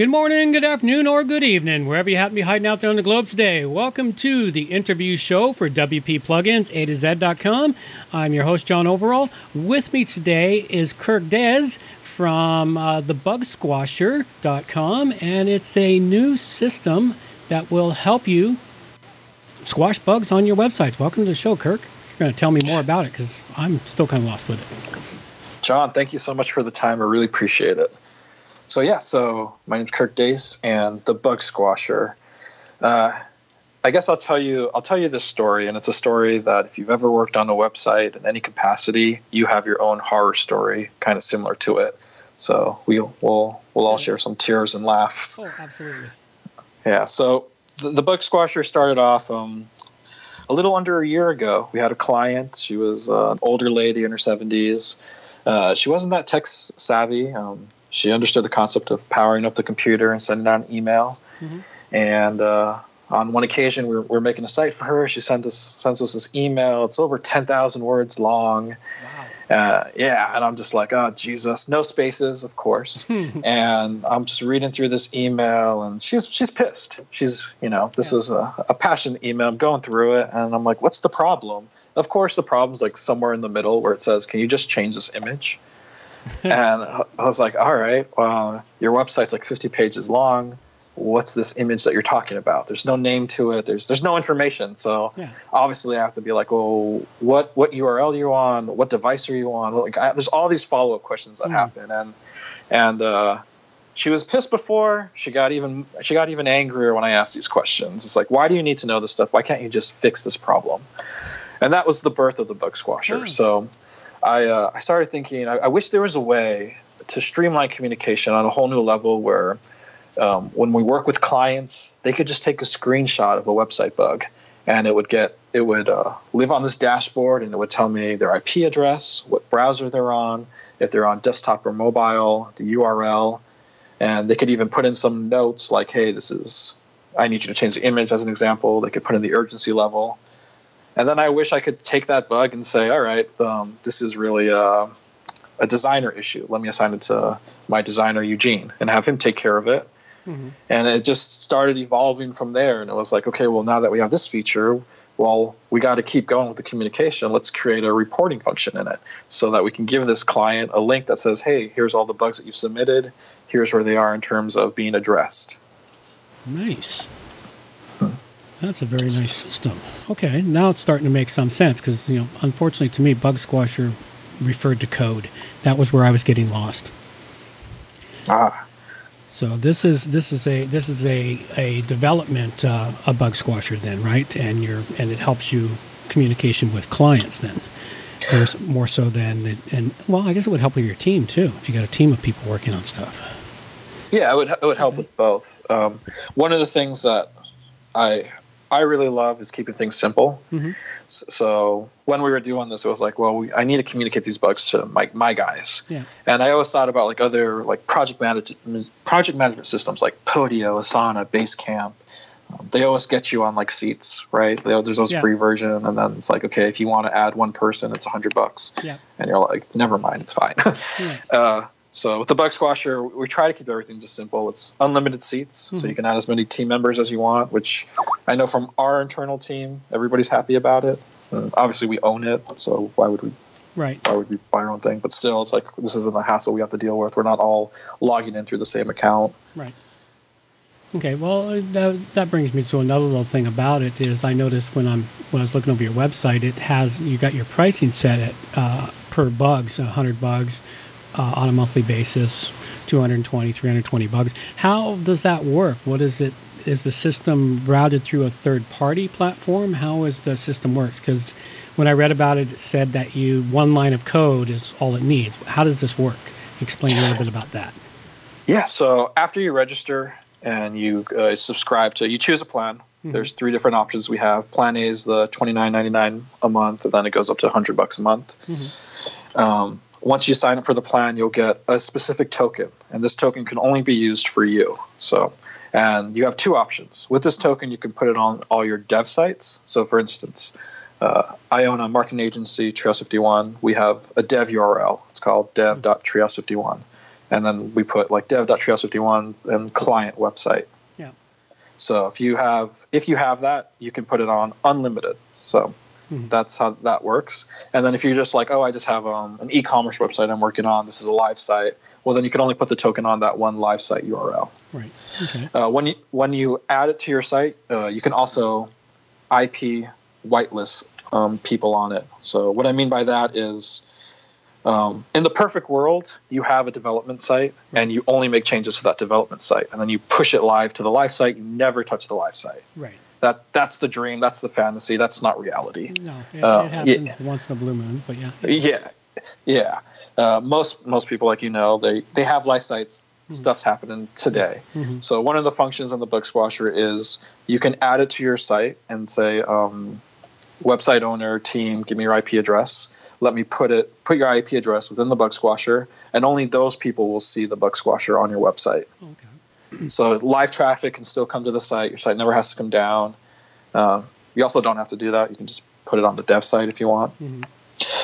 Good morning, good afternoon, or good evening, wherever you happen to be hiding out there on the globe today. Welcome to the interview show for WP Plugins, A to Z.com. I'm your host, John Overall. With me today is Kirk Deis from uh, thebugsquasher.com, and it's a new system that will help you squash bugs on your websites. Welcome to the show, Kirk. You're going to tell me more about it because I'm still kind of lost with it. John, thank you so much for the time. I really appreciate it. So yeah, so my name's Kirk Deis, and the Bug Squasher. Uh, I guess I'll tell you I'll tell you this story, and it's a story that if you've ever worked on a website in any capacity, you have your own horror story, kind of similar to it. So we'll we'll we'll all share some tears and laughs. Oh, absolutely. Yeah. So the, the Bug Squasher started off um, a little under a year ago. We had a client. She was uh, an older lady in her seventies. Uh, she wasn't that tech savvy. Um, she understood the concept of powering up the computer and sending out an email. Mm-hmm. And uh, on one occasion, we were, we were, making a site for her. She sent us sends us this email. It's over ten thousand words long. Wow. Uh, yeah, and I'm just like, oh Jesus, no spaces, of course. and I'm just reading through this email, and she's she's pissed. She's you know this yeah. was a, a passionate email. I'm going through it, and I'm like, what's the problem? Of course, the problem's like somewhere in the middle where it says, can you just change this image? and I was like, all right, well, your website's like 50 pages long. What's this image that you're talking about? There's no name to it. There's there's no information. So yeah. obviously, I have to be like, well, what what URL are you on? What device are you on? Like, I, there's all these follow up questions that mm. happen, and and uh, she was pissed before. She got even she got even angrier when I asked these questions. It's like, why do you need to know this stuff? Why can't you just fix this problem? And that was the birth of the bug squasher. Mm. So I uh, I started thinking I, I, wish there was a way to streamline communication on a whole new level where um, when we work with clients, they could just take a screenshot of a website bug and it would get it would uh, live on this dashboard and it would tell me their IP address, what browser they're on, if they're on desktop or mobile, the URL, and they could even put in some notes like, "Hey, this is I need you to change the image." As an example, they could put in the urgency level and then I wish I could take that bug and say, all right, um, this is really a, a, designer issue. Let me assign it to my designer, Eugene, and have him take care of it. Mm-hmm. And it just started evolving from there. And it was like, okay, well, now that we have this feature, well, we got to keep going with the communication. Let's create a reporting function in it so that we can give this client a link that says, hey, here's all the bugs that you've submitted. Here's where they are in terms of being addressed. Nice. That's a very nice system. Okay, now it's starting to make some sense because you know, unfortunately to me, Bug Squasher referred to code. That was where I was getting lost. Ah. So this is this is a this is a a development uh, a bug squasher then right and you're and it helps you communication with clients then There's more so than and well I guess it would help with your team too if you got a team of people working on stuff. Yeah, it would it would help okay. with both. Um, one of the things that I I really love is keeping things simple. Mm-hmm. So when we were doing this, it was like, well, we, I need to communicate these bugs to my, my guys. Yeah. And I always thought about like other like project management project management systems like Podio, Asana, Basecamp. Um, they always get you on like seats, right? They, there's those yeah. free version, and then it's like, okay, if you want to add one person, it's a hundred bucks. Yeah. And you're like, never mind, it's fine. yeah. uh, so with the bug squasher, we try to keep everything just simple. It's unlimited seats, mm-hmm. so you can add as many team members as you want. Which I know from our internal team, everybody's happy about it. Uh, obviously, we own it, so why would we? Right. Why would we buy our own thing? But still, it's like this isn't a hassle we have to deal with. We're not all logging in through the same account. Right. Okay. Well, uh, that, that brings me to another little thing about it is I noticed when I'm when I was looking over your website, it has you got your pricing set at uh, per bugs, hundred bugs uh, on a monthly basis 220 320 bugs how does that work? What is it is the system routed through a third party platform? How is the system works? Because when i read about it it said that you one line of code is all it needs. How does this work? Explain a little bit about that. Yeah so after you register and you uh, subscribe to you choose a plan. Mm-hmm. there's three different options we have. Plan a is the 29.99 a month and then it goes up to 100 bucks a month. Mm-hmm. um, once you sign up for the plan, you'll get a specific token, and this token can only be used for you. So, and you have two options. With this token, you can put it on all your dev sites. So, for instance, uh, I own a marketing agency, Treehouse51. We have a dev URL. It's called dev.treehouse51. and then we put like dev.treehouse51 and client website. Yeah. So if you have if you have that, you can put it on unlimited. So Mhm. that's how that works. And then if you're just like, oh, I just have um, an e-commerce website I'm working on. This is a live site. Well, then you can only put the token on that one live site URL. Right. Okay. Uh, when you when you add it to your site, uh, you can also IP whitelist um, people on it. So what I mean by that is, um, in the perfect world, you have a development site and you only make changes to that development site, and then you push it live to the live site. You never touch the live site. Right. That that's the dream. That's the fantasy. That's not reality. No, it, Uh, it happens yeah. once in a blue moon, but yeah. Yeah, yeah. Uh, most most people, like you know, they they have live sites. Stuff's happening today. Mhm. So one of the functions in the Bug Squasher is you can add it to your site and say, um, website owner team, give me your IP address. Let me put it put your IP address within the Bug Squasher, and only those people will see the Bug Squasher on your website. Okay. So live traffic can still come to the site. Your site never has to come down. Uh, you also don't have to do that. You can just put it on the dev site if you want. Mhm.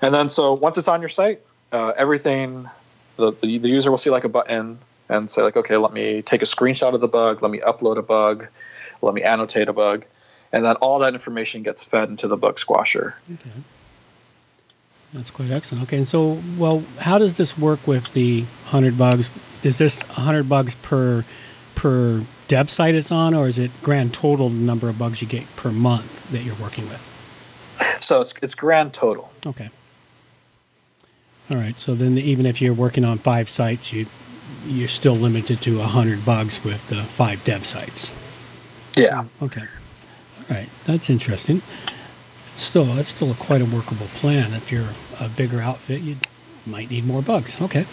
And then, so once it's on your site, uh, everything the, the the user will see like a button and say like, okay, let me take a screenshot of the bug, let me upload a bug, let me annotate a bug, and then all that information gets fed into the bug squasher. Okay. That's quite excellent. Okay, and so, well, how does this work with the 100 bugs? Is this 100 bugs per per dev site it's on, or is it grand total number of bugs you get per month that you're working with? So it's it's grand total. Okay. All right. So then, even if you're working on five sites, you you're still limited to 100 bugs with the five dev sites. Yeah. Okay. All right. That's interesting. Still, that's still a quite a workable plan. If you're a bigger outfit, you might need more bugs. Okay.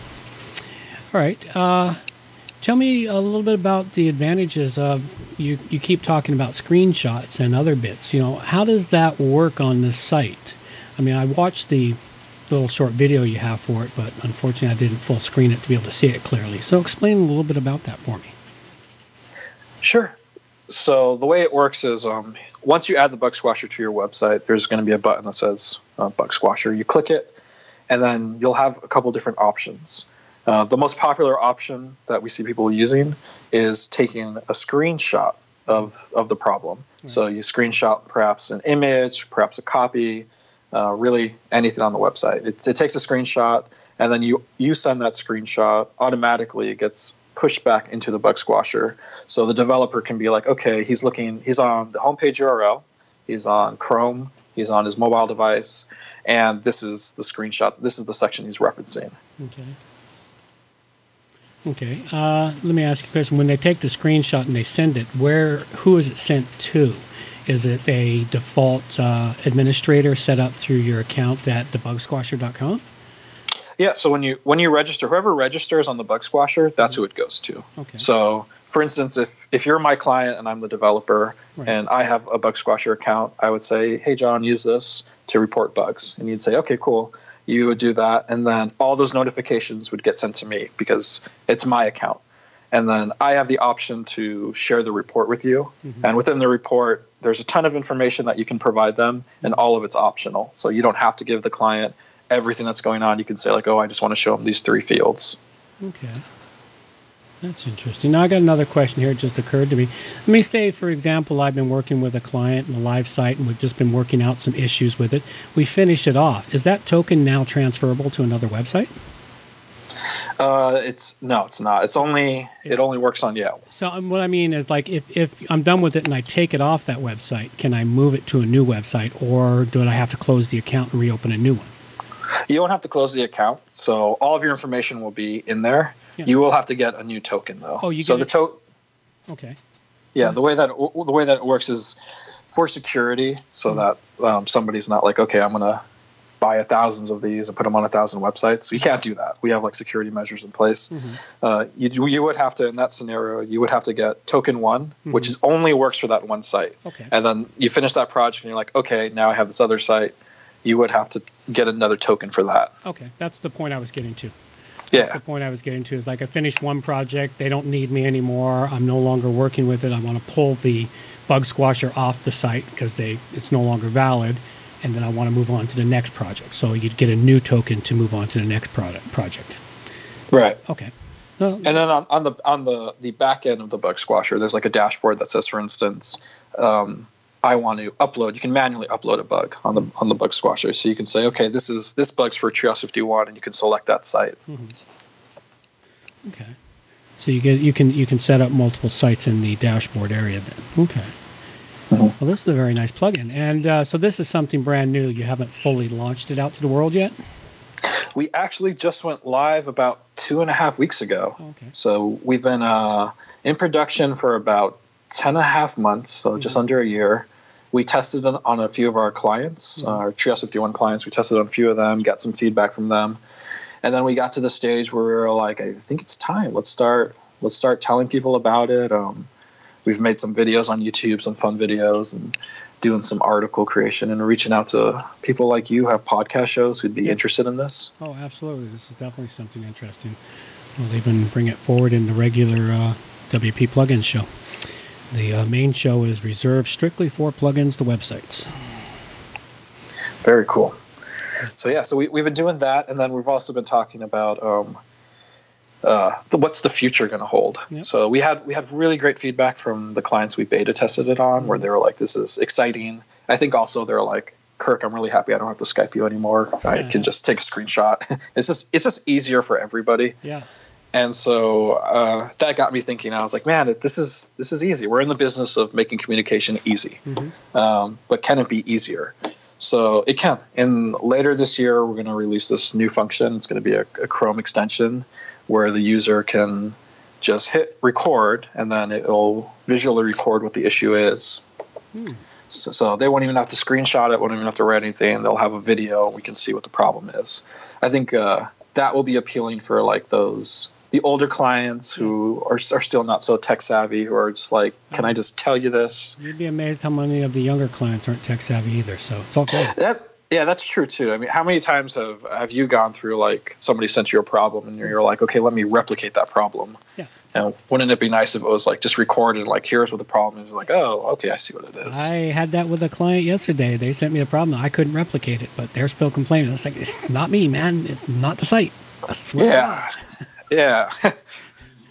All right. Uh, tell me a little bit about the advantages of you. You keep talking about screenshots and other bits. You know, how does that work on this site? I mean, I watched the little short video you have for it, but unfortunately, I didn't full screen it to be able to see it clearly. So, explain a little bit about that for me. Sure. So the way it works is um, once you add the bug squasher to your website, there's going to be a button that says uh, bug squasher. You click it, and then you'll have a couple different options. Uh, the most popular option that we see people using is taking a screenshot of, of the problem. So you screenshot perhaps an image, perhaps a copy, uh, really anything on the website. It, it takes a screenshot, and then you, you send that screenshot. Automatically, it gets pushed back into the bug squasher. So the developer can be like, okay, he's looking, he's on the homepage URL, he's on Chrome, he's on his mobile device, and this is the screenshot. This is the section he's referencing. Okay. Okay. Uh, let me ask you a question. When they take the screenshot and they send it, where who is it sent to? Is it a default uh, administrator set up through your account at thebugsquasher.com? Yeah, so when you when you register, whoever registers on the bug squasher, that's who mm-hmm. it goes to. Okay. So, for instance, if if you're my client and I'm the developer Right. and I have a bug squasher account, I would say, "Hey, John, use this to report bugs," and you'd say, "Okay, cool." You would do that, and then all those notifications would get sent to me because it's my account, and then I have the option to share the report with you. Mm-hmm. And within the report, there's a ton of information that you can provide them, and mm-hmm. all of it's optional. So you don't have to give the client everything that's going on. You can say like, "Oh, I just want to show them these three fields." Okay. That's interesting. Now, I got another question here. It just occurred to me. Let me say, for example, I've been working with a client in a live site and we've just been working out some issues with it. We finish it off. Is that token now transferable to another website? Uh, it's no, it's not. It's only it only works on yeah. So um, what I mean is, like, if, if I'm done with it and I take it off that website, can I move it to a new website, or do I have to close the account and reopen a new one? You don't have to close the account, so all of your information will be in there. Yeah. You will have to get a new token though. Oh, you so get the it- to Okay. yeah the way that the way that it works is for security, so Mm-hmm. that um, somebody's not like okay, I'm gonna buy a thousands of these and put them on a thousand websites. We can't do that. We have like security measures in place. Mm-hmm. Uh, you you would have to in that scenario you would have to get token one, which is only works for that one site. Mm-hmm. Okay. and then you finish that project and you're like okay now i have this other site you would have to get another token for that Okay. That's the point I was getting to. That's yeah the point I was getting to is like I finished one project, they don't need me anymore. I'm no longer working with it. I want to pull the bug squasher off the site because they it's no longer valid, and then I want to move on to the next project. So you'd get a new token to move on to the next product project. right Okay. And then on, on the on the the back end of the bug squasher, there's like a dashboard that says, for instance, um, I want to upload. You can manually upload a bug on the on the bug squasher, so you can say, okay, this is this bug's for Treehouse 51, and you can select that site. okay. So you get you can you can set up multiple sites in the dashboard area then. Okay. Well, this is a very nice plugin, and uh, so this is something brand new. You haven't fully launched it out to the world yet. We actually just went live about two and a half weeks ago. Okay. So we've been uh, in production for about 10 and a half months, so just under a year. We tested it on a few of our clients, uh, our Treehouse 51 clients. We tested on a few of them, got some feedback from them. And then we got to the stage where we were like, I think it's time. Let's start let's start telling people about it. Um, we've made some videos on YouTube, some fun videos, and doing some article creation and reaching out to people like you who have podcast shows who'd be Yeah. interested in this. Oh, absolutely. This is definitely something interesting. We'll even bring it forward in the regular uh, WP plugins show. The uh, main show is reserved strictly for plugins to websites. Very cool. So yeah, so we, we've been doing that, and then we've also been talking about um, uh, the, what's the future going to hold. Yep. So we had we had really great feedback from the clients we beta tested it on, where they were like, "This is exciting." I think also they're like, "Kirk, I'm really happy I don't have to Skype you anymore. I Yeah. can just take a screenshot." it's just it's just easier for everybody. Yeah. And so uh, that got me thinking. I was like, "Man, this is this is easy. We're in the business of making communication easy." hmm um, but can it be easier? So it can. And later this year, we're going to release this new function. It's going to be a, a Chrome extension where the user can just hit record and then it'll visually record what the issue is. Hmm. So, so they won't even have to screenshot it, won't even have to write anything. They'll have a video. We can see what the problem is. I think uh, that will be appealing for like those the older clients who are, are still not so tech savvy, who are just like, can I uh-huh. just tell you this? You'd be amazed how many of the younger clients aren't tech savvy either. So it's all good. That yeah, that's true too. I mean, how many times have have you gone through like somebody sent you a problem and you're like, okay, let me replicate that problem. Yeah. And wouldn't it be nice if it was like just recorded, like here's what the problem is, like oh, okay, I see what it is. I had that with a client yesterday. They sent me a problem. I couldn't replicate it, but they're still complaining. It's like, it's not me, man. It's not the site. I swear yeah. Yeah,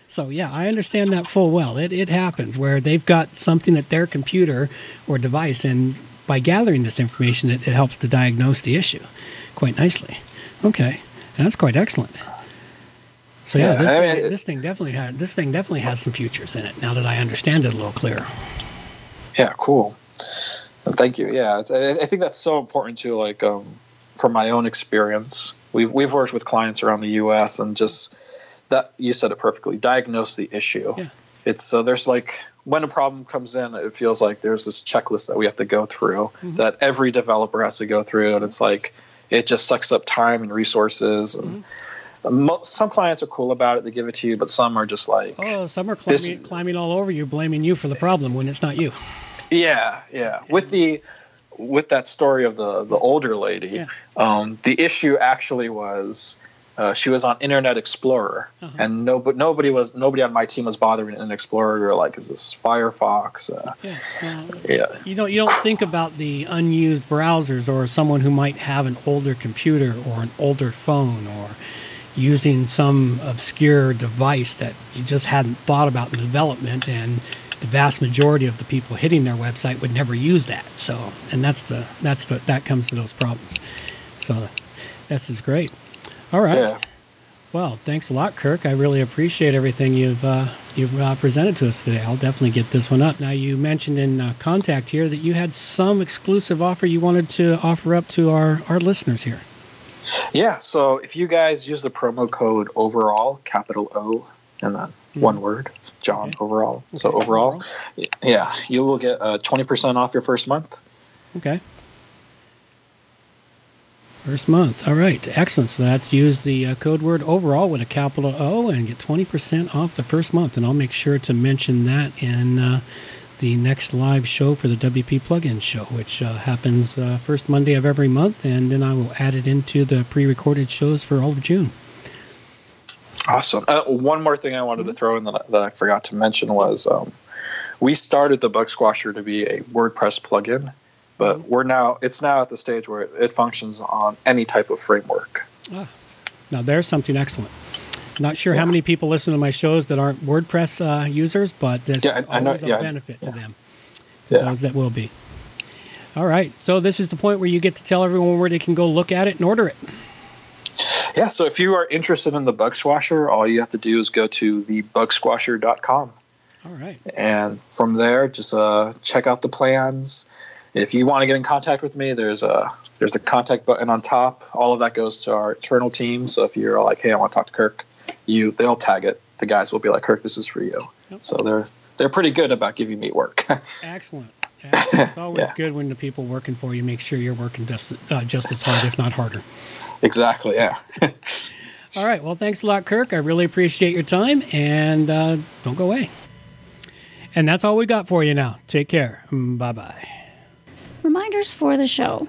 So yeah, I understand that full well. It it happens where they've got something at their computer or device, and by gathering this information, it, it helps to diagnose the issue quite nicely. Okay, that's quite excellent. So yeah, Yeah, this, I thing, mean, this thing definitely has this thing definitely has some futures in it. Now that I understand it a little clearer. yeah, cool. Thank you. Yeah, I think that's so important too. Like um, from my own experience, we've we've worked with clients around the U.S. and just that you said it perfectly. Diagnose the issue. Yeah. It's so there's like when a problem comes in, it feels like there's this checklist that we have to go through Mhm. that every developer has to go through, and it's like it just sucks up time and resources. And mo- some clients are cool about it; they give it to you, but some are just like, Oh, some are This- climbing, climbing all over you, blaming you for the problem when it's not you. Yeah, yeah. With the with that story of the the older lady, Yeah. um, the issue actually was uh, she was on Internet Explorer, Uh-huh. and no, but nobody was nobody on my team was bothering Internet Explorer. We were like, "Is this Firefox?" Uh, Yeah. well, yeah, You don't you don't think about the unused browsers or someone who might have an older computer or an older phone or using some obscure device that you just hadn't thought about in development and the vast majority of the people hitting their website would never use that. So and that's the that's the that comes to those problems. So this is great. All right. yeah. Well, thanks a lot, Kirk. I really appreciate everything you've uh, you've uh, presented to us today. I'll definitely get this one up. Now, you mentioned in uh, contact here that you had some exclusive offer you wanted to offer up to our, our listeners here. Yeah, so if you guys use the promo code overall, capital O, and then one word, John Okay. overall. So Okay, overall, yeah, you will get uh, 20% off your first month. Okay. First month. All right. Excellent. So that's use the uh, code word overall with a capital O and get 20% off the first month. And I'll make sure to mention that in uh, the next live show for the WP plugin show, which uh, happens uh, first Monday of every month. And then I will add it into the pre recorded shows for all of June. Awesome. Uh, one more thing I wanted to throw in that, I- that I forgot to mention was um, we started the Bug Squasher to be a WordPress plugin, but we're now it's now at the stage where it, it functions on any type of framework. Now, there's something excellent. Not sure how many people listen to my shows that aren't WordPress uh, users, but this Yeah, is I- I know- always a yeah, benefit to yeah. them. To Yeah. those that will be. All right. So this is the point where you get to tell everyone where they can go look at it and order it. Yeah, so if you are interested in the bug squasher, all you have to do is go to the thebugsquasher.com. All right. And from there, just uh, check out the plans. If you want to get in contact with me, there's a there's a contact button on top. All of that goes to our internal team. So if you're like, hey, I want to talk to Kirk, you they'll tag it. The guys will be like, Kirk, this is for you. So they're they're pretty good about giving me work. Excellent. Excellent. It's always Yeah. good when the people working for you make sure you're working just, uh, just as hard, if not harder. exactly. Yeah. All right. Well, thanks a lot, Kirk. I really appreciate your time, and uh, don't go away. And that's all we got for you now. Take care. Bye bye. Reminders for the show.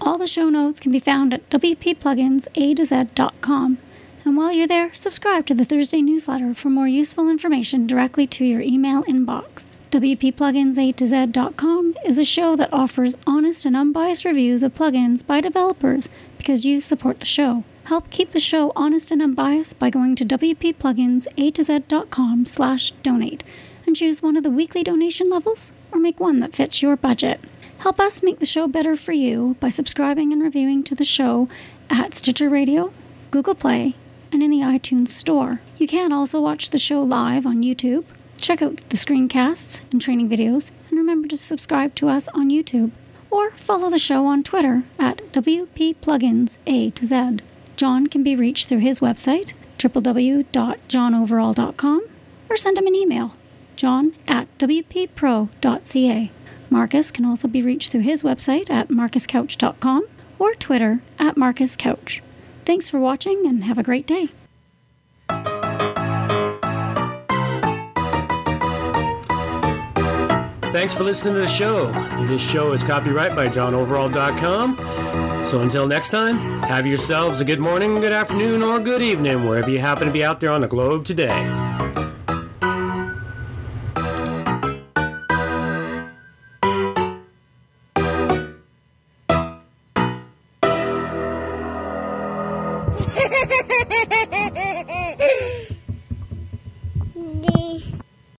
All the show notes can be found at wppluginsa to z.com. And while you're there, subscribe to the Thursday newsletter for more useful information directly to your email inbox. WP to z.com is a show that offers honest and unbiased reviews of plugins by developers because you support the show. Help keep the show honest and unbiased by going to wppluginsa to z.com slash donate and choose one of the weekly donation levels or make one that fits your budget. Help us make the show better for you by subscribing and reviewing to the show at Stitcher Radio, Google Play, and in the iTunes Store. You can also watch the show live on YouTube. Check out the screencasts and training videos, and remember to subscribe to us on YouTube. Or follow the show on Twitter at WPPluginsA to Z. John can be reached through his website, www.johnoverall.com, or send him an email, john at wppro.ca. Marcus can also be reached through his website at marcuscouch.com or Twitter at marcuscouch. Thanks for watching and have a great day. Thanks for listening to the show. This show is copyright by johnoverall.com. So until next time, have yourselves a good morning, good afternoon, or good evening, wherever you happen to be out there on the globe today.